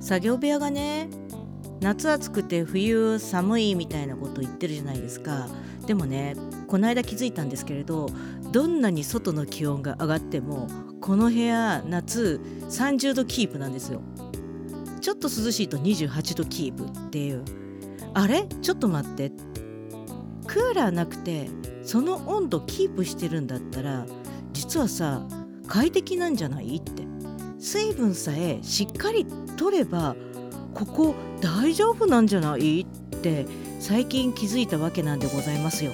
作業部屋がね夏暑くて冬寒いみたいなこと言ってるじゃないですか。でもねこの間気づいたんですけれどどんなに外の気温が上がってもこの部屋夏30度キープなんですよ。ちょっと涼しいと28度キープっていう。あれ？ちょっと待って。クーラーなくてその温度キープしてるんだったら実はさ快適なんじゃない？って。水分さえしっかりとればここ大丈夫なんじゃない？って最近気づいたわけなんでございますよ。